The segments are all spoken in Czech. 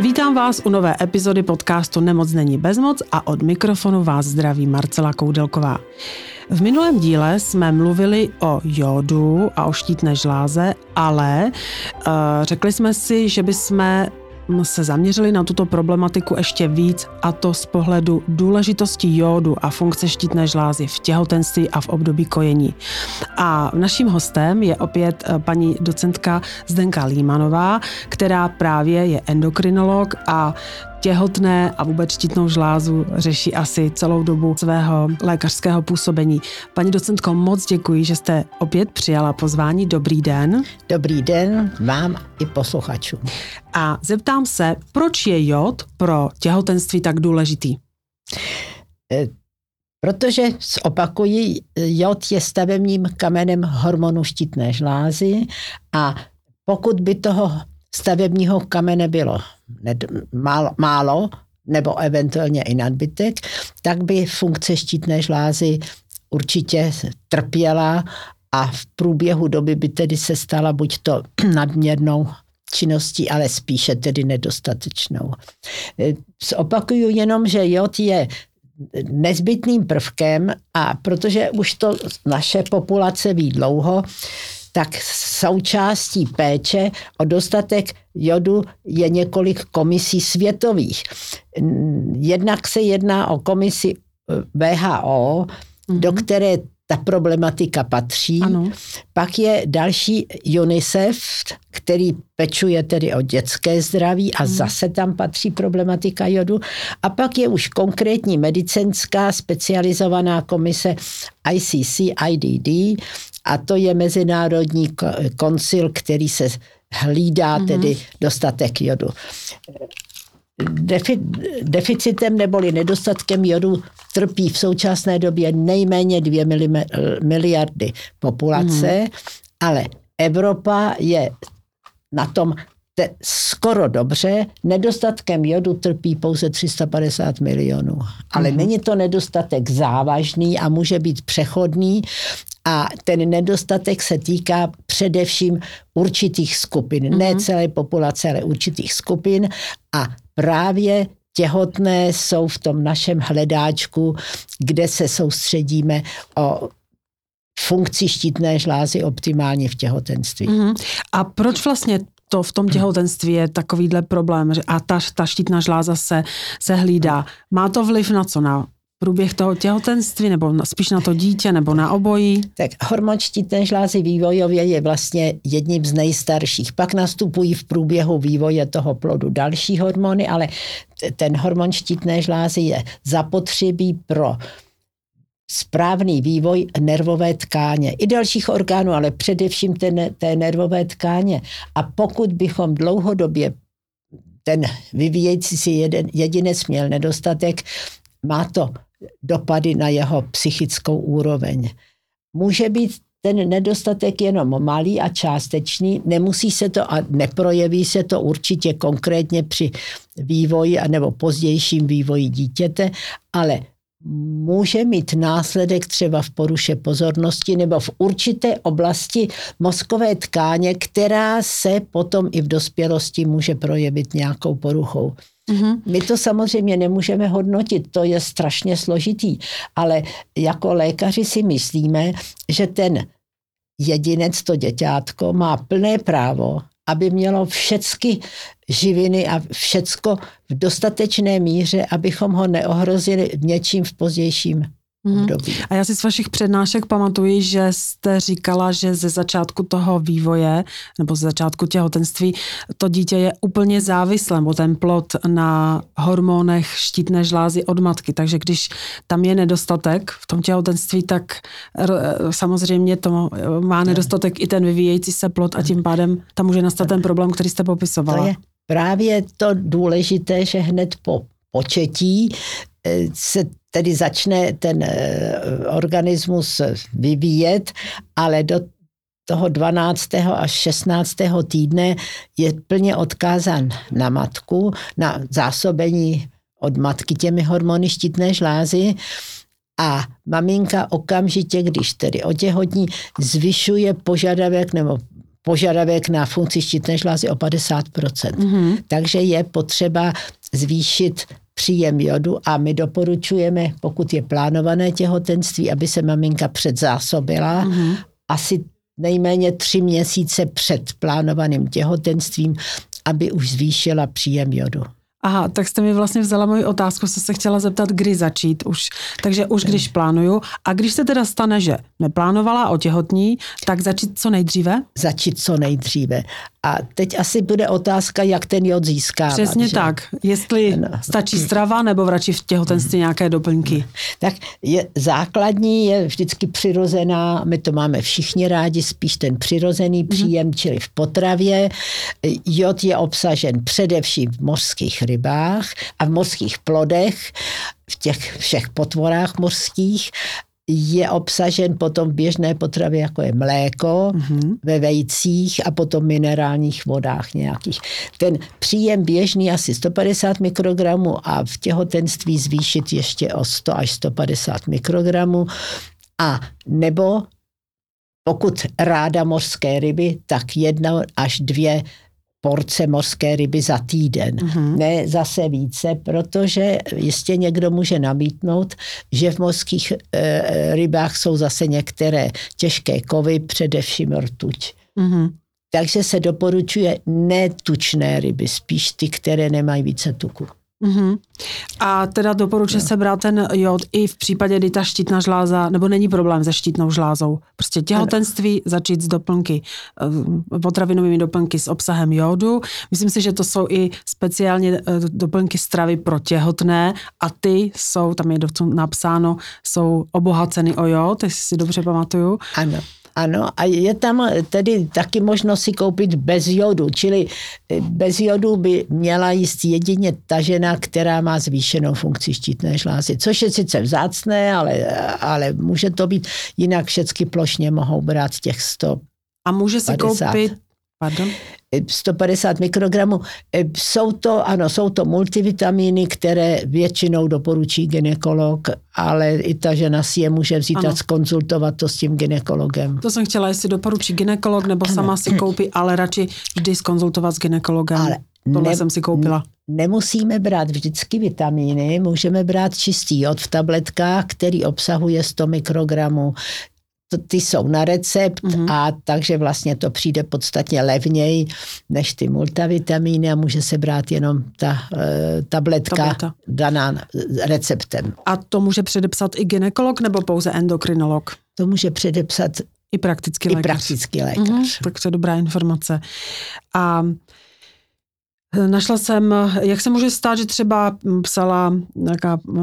Vítám vás u nové epizody podcastu Nemoc není bezmoc a od mikrofonu vás zdraví Marcela Koudelková. V minulém díle jsme mluvili o jodu a o štítné žláze, ale uh, řekli jsme si, že bychom se zaměřili na tuto problematiku ještě víc a to z pohledu důležitosti jódu a funkce štítné žlázy v těhotenství a v období kojení. A naším hostem je opět eh, paní docentka Zdenka Límanová, která právě je endokrinolog a těhotné a vůbec štítnou žlázu řeší asi celou dobu svého lékařského působení. Paní docentko, moc děkuji, že jste opět přijala pozvání. Dobrý den. Dobrý den vám i posluchačům. A zeptám se, proč je jod pro těhotenství tak důležitý? E, protože, opakuji, jod je stavebním kamenem hormonu štítné žlázy a pokud by toho stavebního kamene bylo málo, málo nebo eventuálně i nadbytek, tak by funkce štítné žlázy určitě trpěla a v průběhu doby by tedy se stala buď to nadměrnou činností, ale spíše tedy nedostatečnou. Opakuju jenom, že jod je nezbytným prvkem a protože už to naše populace ví dlouho, tak součástí péče o dostatek jodu je několik komisí světových. Jednak se jedná o komisi VHO, mm-hmm. do které ta problematika patří. Ano. Pak je další UNICEF, který pečuje tedy o dětské zdraví a hmm. zase tam patří problematika jodu. A pak je už konkrétní medicínská specializovaná komise ICC, IDD a to je mezinárodní koncil, který se hlídá hmm. tedy dostatek jodu defi, deficitem neboli nedostatkem jodu trpí v současné době nejméně 2 miliardy populace, mm. ale Evropa je na tom te, skoro dobře. Nedostatkem jodu trpí pouze 350 milionů. Ale mm. není to nedostatek závažný a může být přechodný a ten nedostatek se týká především určitých skupin, mm-hmm. ne celé populace, ale určitých skupin a právě těhotné jsou v tom našem hledáčku, kde se soustředíme o funkci štítné žlázy optimálně v těhotenství. Mm-hmm. A proč vlastně to v tom těhotenství je takovýhle problém a ta, ta štítná žláza se, se hlídá. Má to vliv na co? Na průběh toho těhotenství, nebo spíš na to dítě, nebo na obojí? Tak hormon štítné žlázy vývojově je vlastně jedním z nejstarších. Pak nastupují v průběhu vývoje toho plodu další hormony, ale ten hormon štítné žlázy je zapotřebí pro správný vývoj nervové tkáně i dalších orgánů, ale především ten, té nervové tkáně. A pokud bychom dlouhodobě ten vyvíjející si jeden, jedinec měl nedostatek, má to dopady na jeho psychickou úroveň. Může být ten nedostatek jenom malý a částečný, nemusí se to a neprojeví se to určitě konkrétně při vývoji nebo pozdějším vývoji dítěte, ale může mít následek třeba v poruše pozornosti nebo v určité oblasti mozkové tkáně, která se potom i v dospělosti může projevit nějakou poruchou. Mm-hmm. My to samozřejmě nemůžeme hodnotit, to je strašně složitý, ale jako lékaři si myslíme, že ten jedinec, to děťátko, má plné právo, aby mělo všechny živiny a všecko v dostatečné míře, abychom ho neohrozili něčím v pozdějším. Období. A já si z vašich přednášek pamatuji, že jste říkala, že ze začátku toho vývoje nebo ze začátku těhotenství to dítě je úplně závislé, nebo ten plod na hormonech štítné žlázy od matky. Takže když tam je nedostatek v tom těhotenství, tak samozřejmě to má nedostatek i ten vyvíjející se plod a tím pádem tam může nastat ten problém, který jste popisovala. To je právě to důležité, že hned po početí se tedy začne ten eh, organismus vyvíjet, ale do toho 12. až 16. týdne je plně odkázán na matku, na zásobení od matky těmi hormony štítné žlázy a maminka okamžitě, když tedy otěhotní, zvyšuje požadavek nebo požadavek na funkci štítné žlázy o 50%. Mm-hmm. Takže je potřeba zvýšit příjem jodu a my doporučujeme, pokud je plánované těhotenství, aby se maminka předzásobila mm-hmm. asi nejméně tři měsíce před plánovaným těhotenstvím, aby už zvýšila příjem jodu. Aha, tak jste mi vlastně vzala moji otázku, co se chtěla zeptat, kdy začít už. Takže už když plánuju. A když se teda stane, že neplánovala o těhotní, tak začít co nejdříve? Začít co nejdříve. A teď asi bude otázka, jak ten jod získávat. Přesně že? tak. Jestli no. stačí strava nebo radši v těhotenství nějaké doplňky. Tak je, základní je vždycky přirozená, my to máme všichni rádi, spíš ten přirozený mhm. příjem, mm. čili v potravě. Jod je obsažen především v mořských rybách a v mořských plodech, v těch všech potvorách mořských je obsažen potom v běžné potravě, jako je mléko, mm-hmm. ve vejcích a potom minerálních vodách nějakých. Ten příjem běžný asi 150 mikrogramů a v těhotenství zvýšit ještě o 100 až 150 mikrogramů a nebo pokud ráda mořské ryby, tak jedna až dvě porce mořské ryby za týden. Mm-hmm. Ne zase více, protože jistě někdo může namítnout, že v mořských e, rybách jsou zase některé těžké kovy, především rtuť. Mm-hmm. Takže se doporučuje netučné ryby, spíš ty, které nemají více tuku. Mm-hmm. A teda doporučuje no. se brát ten jod i v případě, kdy ta štítná žláza, nebo není problém se štítnou žlázou. Prostě těhotenství začít s doplnky, eh, potravinovými doplňky s obsahem jodu. Myslím si, že to jsou i speciálně eh, doplňky stravy pro těhotné a ty jsou, tam je napsáno, jsou obohaceny o jod, jestli si dobře pamatuju. Ano. Ano, a je tam tedy taky možnost si koupit bez jodu, čili eh, bez jodu by měla jíst jedině ta žena, která má zvýšenou funkci štítné žlázy, což je sice vzácné, ale, ale může to být, jinak všechny plošně mohou brát těch 100 a může si 50. koupit Pardon? 150 mikrogramů. E, jsou to, ano, jsou to multivitamíny, které většinou doporučí ginekolog, ale i ta žena si je může vzít ano. a skonzultovat to s tím ginekologem. To jsem chtěla, jestli doporučí ginekolog, nebo ano. sama si koupí, ale radši vždy skonzultovat s ginekologem. Ale Tohle ne, jsem si koupila. Nemusíme brát vždycky vitamíny, můžeme brát čistý jod v tabletkách, který obsahuje 100 mikrogramů ty jsou na recept mm-hmm. a takže vlastně to přijde podstatně levněji než ty multivitamíny a může se brát jenom ta uh, tabletka Tableta. daná receptem. A to může předepsat i ginekolog nebo pouze endokrinolog? To může předepsat i praktický lékař. I praktický lékař. Mm-hmm, tak to je dobrá informace. A eh, Našla jsem, jak se může stát, že třeba psala nějaká eh,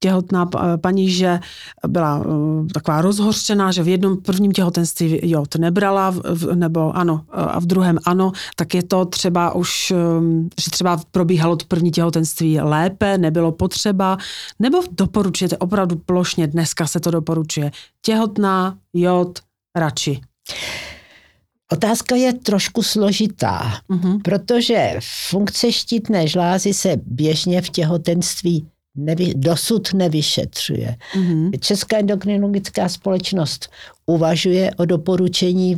těhotná paní, že byla eh, taková rozhořčená, že v jednom prvním těhotenství jod nebrala, nebo ano, a v druhém ano, tak je to třeba už, eh, že třeba probíhalo to první těhotenství lépe, nebylo potřeba, nebo doporučujete opravdu plošně, dneska se to doporučuje, těhotná, jod, radši. Otázka je trošku složitá, uh-huh. protože funkce štítné žlázy se běžně v těhotenství nevy, dosud nevyšetřuje. Mm-hmm. Česká endokrinologická společnost uvažuje o doporučení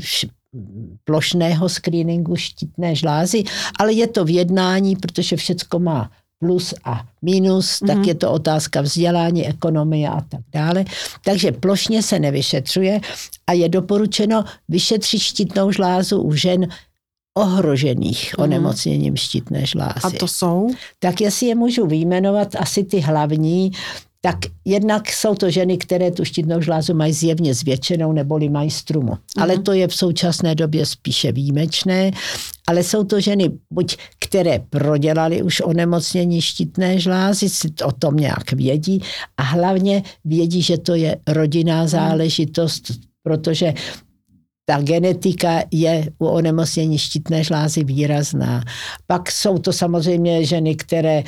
plošného screeningu štítné žlázy, ale je to v jednání, protože všecko má plus a minus, mm-hmm. tak mhm. je to otázka vzdělání, ekonomie a tak dále. Takže plošně se nevyšetřuje a je doporučeno vyšetřit štítnou žlázu u žen ohrožených mm. onemocněním štítné žlázy. A to jsou? Tak jestli je můžu vyjmenovat asi ty hlavní, tak jednak jsou to ženy, které tu štítnou žlázu mají zjevně zvětšenou neboli mají strumu. Mm. Ale to je v současné době spíše výjimečné. Ale jsou to ženy, buď které prodělali už onemocnění štítné žlázy, si o tom nějak vědí a hlavně vědí, že to je rodinná mhm. záležitost, protože ta genetika je u onemocnění štítné žlázy výrazná. Pak jsou to samozřejmě ženy, které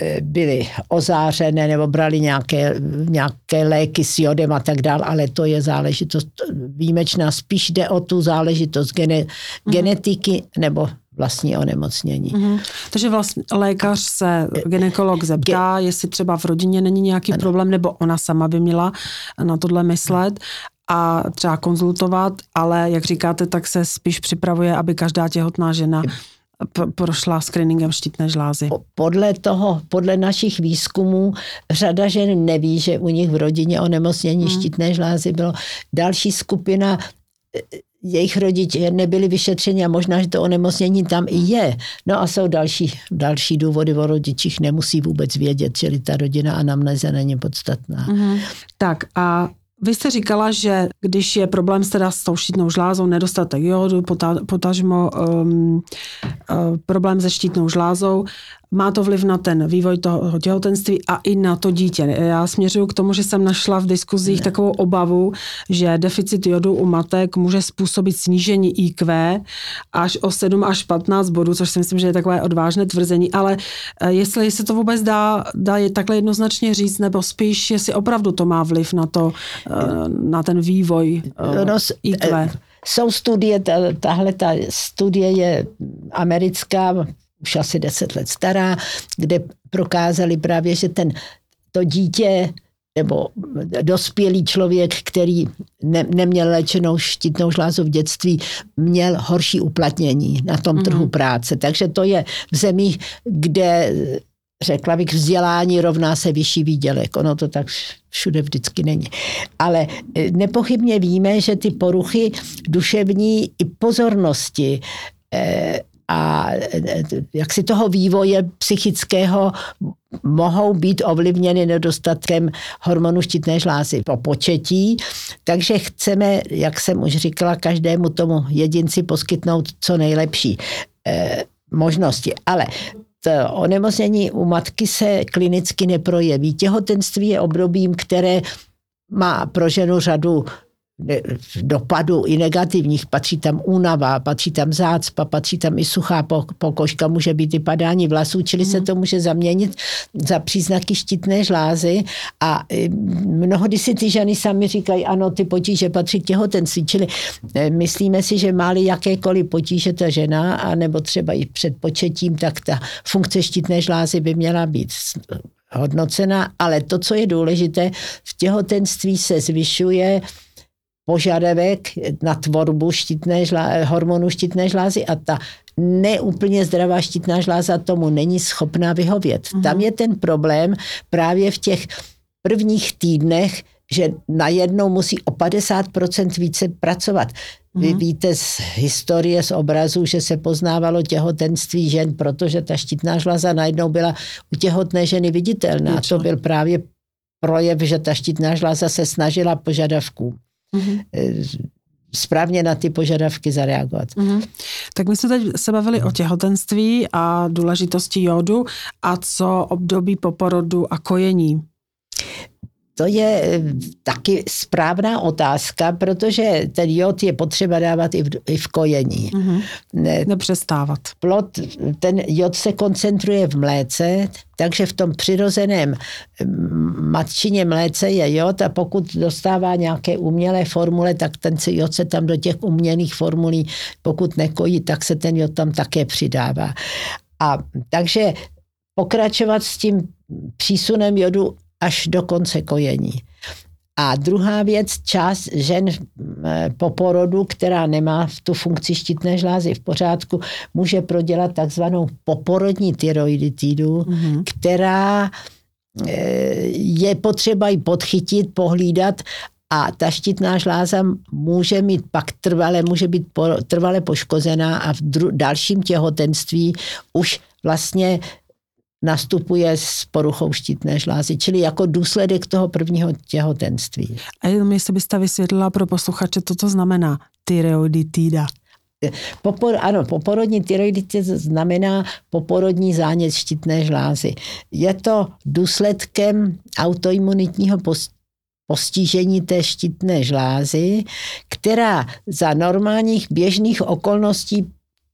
e, byly ozářené nebo brali nějaké, nějaké léky s jodem a tak dále, ale to je záležitost výjimečná. Spíš jde o tu záležitost gene, mm. genetiky nebo vlastní onemocnění. Mm-hmm. Takže vlastně lékař se, ginekolog zeptá, Ge- jestli třeba v rodině není nějaký ano. problém, nebo ona sama by měla na tohle myslet a třeba konzultovat, ale jak říkáte, tak se spíš připravuje, aby každá těhotná žena prošla screeningem štítné žlázy? Podle toho, podle našich výzkumů, řada žen neví, že u nich v rodině onemocnění hmm. štítné žlázy bylo. Další skupina jejich rodiče nebyli vyšetřeni a možná, že to onemocnění tam i je. No a jsou další, další důvody o rodičích, nemusí vůbec vědět, čili ta rodina anamnéza není podstatná. Mm-hmm. Tak a vy jste říkala, že když je problém teda s tou štítnou žlázou, nedostatek jodu, potažmo um, uh, problém se štítnou žlázou, má to vliv na ten vývoj toho těhotenství a i na to dítě. Já směřuji k tomu, že jsem našla v diskuzích takovou obavu, že deficit jodu u matek může způsobit snížení IQ až o 7 až 15 bodů, což si myslím, že je takové odvážné tvrzení, ale eh, jestli se to vůbec dá, dá je takhle jednoznačně říct, nebo spíš, jestli opravdu to má vliv na to, eh, na ten vývoj eh, IQ. Jsou studie, tahle ta studie je americká, už asi deset let stará, kde prokázali právě, že ten, to dítě nebo dospělý člověk, který ne, neměl léčenou štítnou žlázu v dětství, měl horší uplatnění na tom mm-hmm. trhu práce. Takže to je v zemích, kde řekla bych, vzdělání rovná se vyšší výdělek. Ono to tak všude vždycky není. Ale eh, nepochybně víme, že ty poruchy duševní i pozornosti eh, a jak si toho vývoje psychického mohou být ovlivněny nedostatkem hormonu štítné žlázy po početí. Takže chceme, jak jsem už říkala, každému tomu jedinci poskytnout co nejlepší eh, možnosti. Ale to onemocnění u matky se klinicky neprojeví. Těhotenství je obdobím, které má pro ženu řadu dopadů i negativních. Patří tam únava, patří tam zácpa, patří tam i suchá pokožka, může být i padání vlasů, čili se mhm. to může zaměnit za příznaky štítné žlázy a e, mnohdy si ty ženy sami říkají, ano, ty potíže patří k těhotenství, čili e, myslíme si, že máli jakékoliv potíže ta žena, anebo třeba i před početím, tak ta funkce štítné žlázy by měla být hodnocena, ale to, co je důležité, v těhotenství se zvyšuje požadavek na tvorbu štítné žlá, hormonu štítné žlázy a ta neúplně zdravá štítná žláza tomu není schopná vyhovět. Mm-hmm. Tam je ten problém právě v těch prvních týdnech, že najednou musí o 50% více pracovat. Vy mm-hmm. víte z historie, z obrazu, že se poznávalo těhotenství žen, protože ta štítná žláza najednou byla u těhotné ženy viditelná. A to byl právě projev, že ta štítná žláza se snažila požadavků mm-hmm. správně na ty požadavky zareagovat. Mm-hmm. Tak my jsme teď se bavili o těhotenství a důležitosti jodu a co období po porodu a kojení. To je eh, taky správná otázka, protože ten jod je potřeba dávat i v, i v kojení. Mm-hmm. Ne, Nepřestávat. Plot, ten jod se koncentruje v mléce, takže v tom přirozeném mm, matčině mléce je jod a pokud dostává nějaké umělé formule, tak ten jod se tam do těch umělých formulí, pokud nekojí, tak se ten jod tam také přidává. A takže pokračovat s tím přísunem jodu až do konce kojení. A druhá věc, část žen eh, po porodu, která nemá tu funkci štítné žlázy v pořádku, může prodělat takzvanou poporodní tyroiditidu, mm-hmm. která eh, je potřeba ji podchytit, pohlídat a ta štítná žláza může mít pak trvale, může být po, trvale poškozená a v dru, dalším těhotenství už vlastně nastupuje s poruchou štítné žlázy, čili jako důsledek toho prvního těhotenství. A jenom jestli byste vysvětlila pro posluchače, co to znamená tyreoiditída. Popor, ano, poporodní tyroiditis znamená poporodní zánět štítné žlázy. Je to důsledkem autoimunitního postižení té štítné žlázy, která za normálních běžných okolností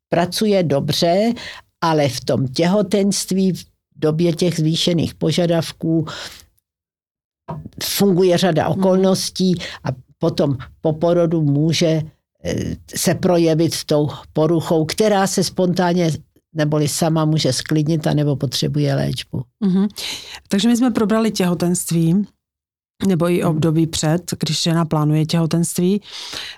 pracuje dobře, ale v tom těhotenství, době těch zvýšených požadavků funguje řada mhm. okolností a potom po porodu může eh, se projevit tou poruchou, která se spontánně neboli sama může sklidnit a nebo potřebuje léčbu. Mm-hmm. Takže my jsme probrali těhotenství nebo i období před, když žena plánuje těhotenství,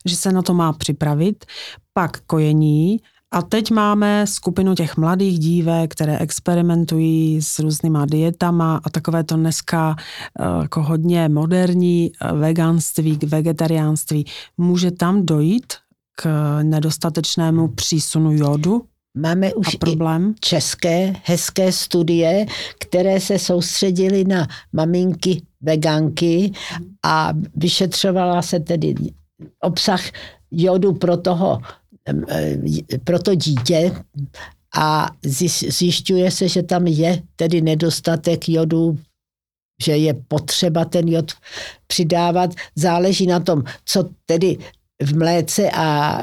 že se na to má připravit. Pak kojení, a teď máme skupinu těch mladých dívek, které experimentují s různýma dietama a takové to dneska eh, jako hodně moderní eh, veganství, vegetariánství. Může tam dojít k nedostatečnému přísunu jodu? Máme už problém? i české hezké studie, které se soustředily na maminky veganky a vyšetřovala se tedy obsah jodu pro toho pro to dítě a zjišťuje se, že tam je tedy nedostatek jodu, že je potřeba ten jod přidávat. Záleží na tom, co tedy v mléce a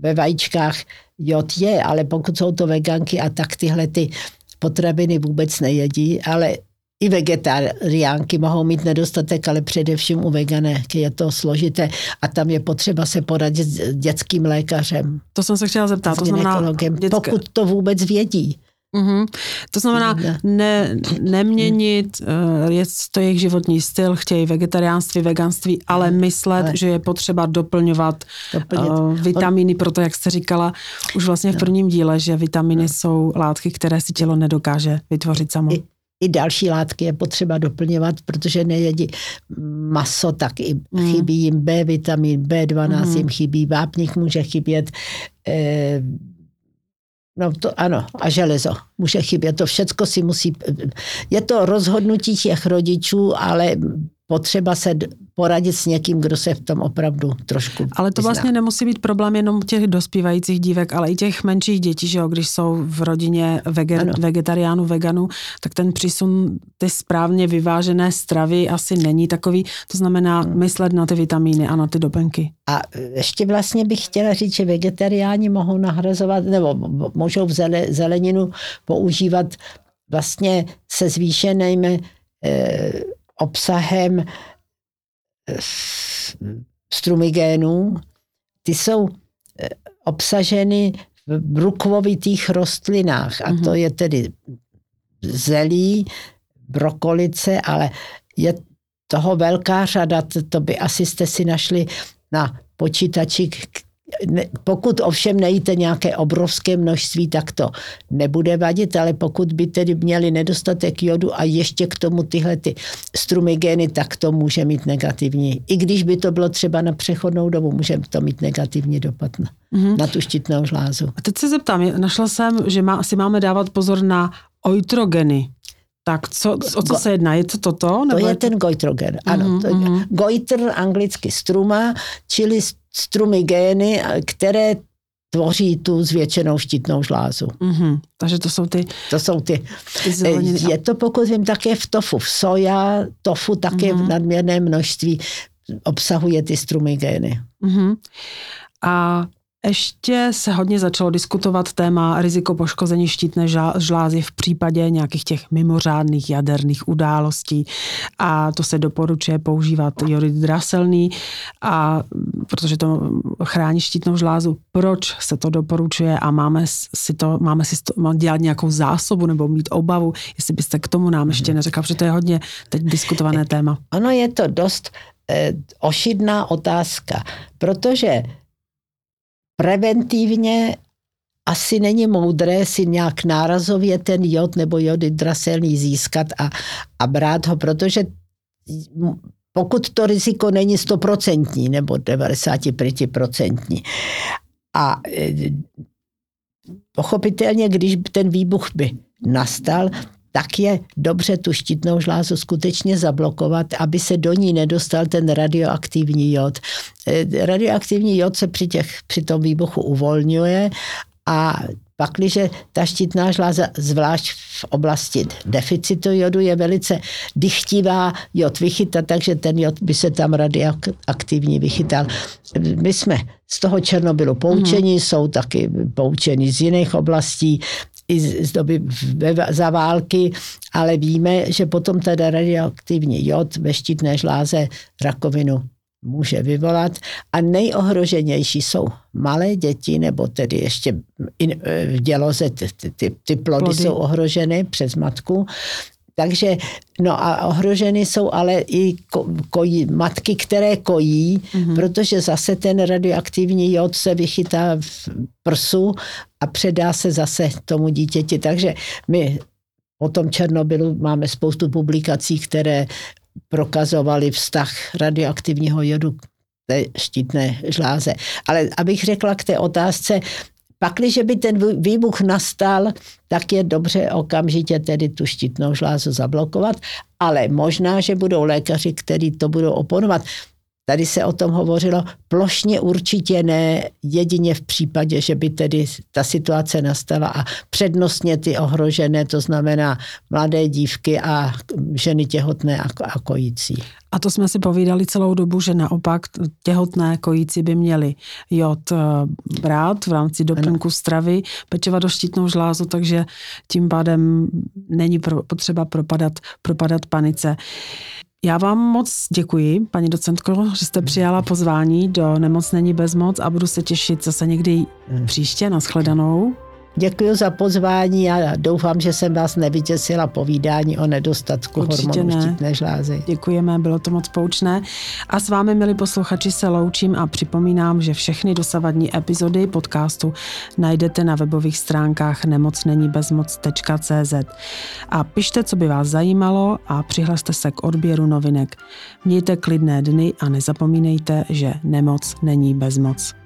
ve vajíčkách jod je, ale pokud jsou to veganky a tak tyhle ty potraviny vůbec nejedí, ale i vegetariánky mohou mít nedostatek, ale především u veganek je to složité a tam je potřeba se poradit s dětským lékařem. To jsem se chtěla zeptat. To znamená, dětské... Pokud to vůbec vědí. Mm-hmm. To znamená ne, neměnit, uh, je to jejich životní styl, chtějí vegetariánství, veganství, ale myslet, ale... že je potřeba doplňovat uh, vitamíny, On... proto jak jste říkala už vlastně v no. prvním díle, že vitamíny no. jsou látky, které si tělo nedokáže vytvořit samo. I i další látky je potřeba doplňovat, protože nejedí maso, tak i mm. chybí jim B vitamin, B12 mm. jim chybí, vápník může chybět, eh, No to ano, a železo může chybět. To všecko si musí... Je to rozhodnutí těch rodičů, ale potřeba se poradit s někým, kdo se v tom opravdu trošku Ale to vyzná. vlastně nemusí být problém jenom těch dospívajících dívek, ale i těch menších dětí, že jo, když jsou v rodině vege- vegetariánů, veganů, tak ten přísun ty správně vyvážené stravy asi není takový. To znamená hmm. myslet na ty vitamíny a na ty doplňky. A ještě vlastně bych chtěla říct, že vegetariáni mohou nahrazovat, nebo můžou v zeleninu používat vlastně se zvýšenými eh, obsahem eh, strumigénů. Ty jsou eh, obsaženy v brukvovitých rostlinách a to mhm. je tedy zelí, brokolice, ale je toho velká řada, to by asi jste si našli na počítači, pokud ovšem nejíte nějaké obrovské množství, tak to nebude vadit, ale pokud by tedy měli nedostatek jodu a ještě k tomu tyhle ty strumigény, tak to může mít negativní. I když by to bylo třeba na přechodnou dobu, může to mít negativní dopad na, mm-hmm. na tu štítnou žlázu. A teď se zeptám, našla jsem, že má, si máme dávat pozor na oitrogeny. Tak co, o co se jedná? Je to toto? Nebo to je ten goitrogen, ano. Mm-hmm. To je, mhm. goitr, anglicky struma, čili strumy gény, které tvoří tu zvětšenou štítnou žlázu. Mm-hmm. Takže to jsou ty... To jsou ty. ty Je to pokud vím také v tofu. V soja, tofu také mm-hmm. v nadměrné množství obsahuje ty strumy gény. Mm-hmm. A ještě se hodně začalo diskutovat téma riziko poškození štítné žlázy v případě nějakých těch mimořádných jaderných událostí a to se doporučuje používat jodid draselný a protože to chrání štítnou žlázu. Proč se to doporučuje a máme si to, máme si to, máme dělat nějakou zásobu nebo mít obavu, jestli byste k tomu nám ještě neřekla, protože to je hodně teď diskutované téma. Ono je to dost eh, ošidná otázka, protože preventivně asi není moudré si nějak nárazově ten jod nebo jody draselný získat a, a brát ho, protože pokud to riziko není stoprocentní nebo 95%. A e, pochopitelně, když ten výbuch by nastal, tak je dobře tu štítnou žlázu skutečně zablokovat, aby se do ní nedostal ten radioaktivní jod. Eh, radioaktivní jod se při, těch, při tom výbuchu uvolňuje a Pakliže ta štítná žláza, zvlášť v oblasti deficitu jodu, je velice dychtivá jod vychytat, takže ten jod by se tam radioaktivní vychytal. My jsme z toho Černobylu poučení, mm. jsou taky poučení z jiných oblastí i z doby za války, ale víme, že potom teda radioaktivní jod ve štítné žláze rakovinu může vyvolat. A nejohroženější jsou malé děti, nebo tedy ještě v děloze ty, ty, ty plody, plody. jsou ohroženy přes matku, Takže, no a ohroženy jsou ale i ko, kojí, matky, které kojí, mm-hmm. protože zase ten radioaktivní jod se vychytá v prsu a předá se zase tomu dítěti. Takže my o tom Černobylu máme spoustu publikací, které prokazovaly vztah radioaktivního jodu k té štítné žláze. Ale abych řekla k té otázce, Pakliže by ten výbuch nastal, tak je dobře okamžitě tedy tu štítnou žlázu zablokovat, ale možná, že budou lékaři, kteří to budou oponovat. Tady se o tom hovořilo plošně určitě ne, jedině v případě, že by tedy ta situace nastala a přednostně ty ohrožené, to znamená mladé dívky a ženy těhotné a kojící. A to jsme si povídali celou dobu, že naopak těhotné kojící by měli jod eh, brát v rámci doplňku stravy, pečovat do štítnou žlázu, takže tím pádem není potřeba propadat, propadat panice. Já vám moc děkuji, paní docentko, že jste přijala pozvání do Nemocnení bez moc a budu se těšit zase někdy hmm. příště. Naschledanou. Děkuji za pozvání a doufám, že jsem vás nevytěsila povídání o nedostatku Určitě hormonů ne. štítné žlázy. Děkujeme, bylo to moc poučné. A s vámi, milí posluchači, se loučím a připomínám, že všechny dosavadní epizody podcastu najdete na webových stránkách nemocnenibezmoc.cz A pište, co by vás zajímalo a přihlaste se k odběru novinek. Mějte klidné dny a nezapomínejte, že nemoc není bezmoc.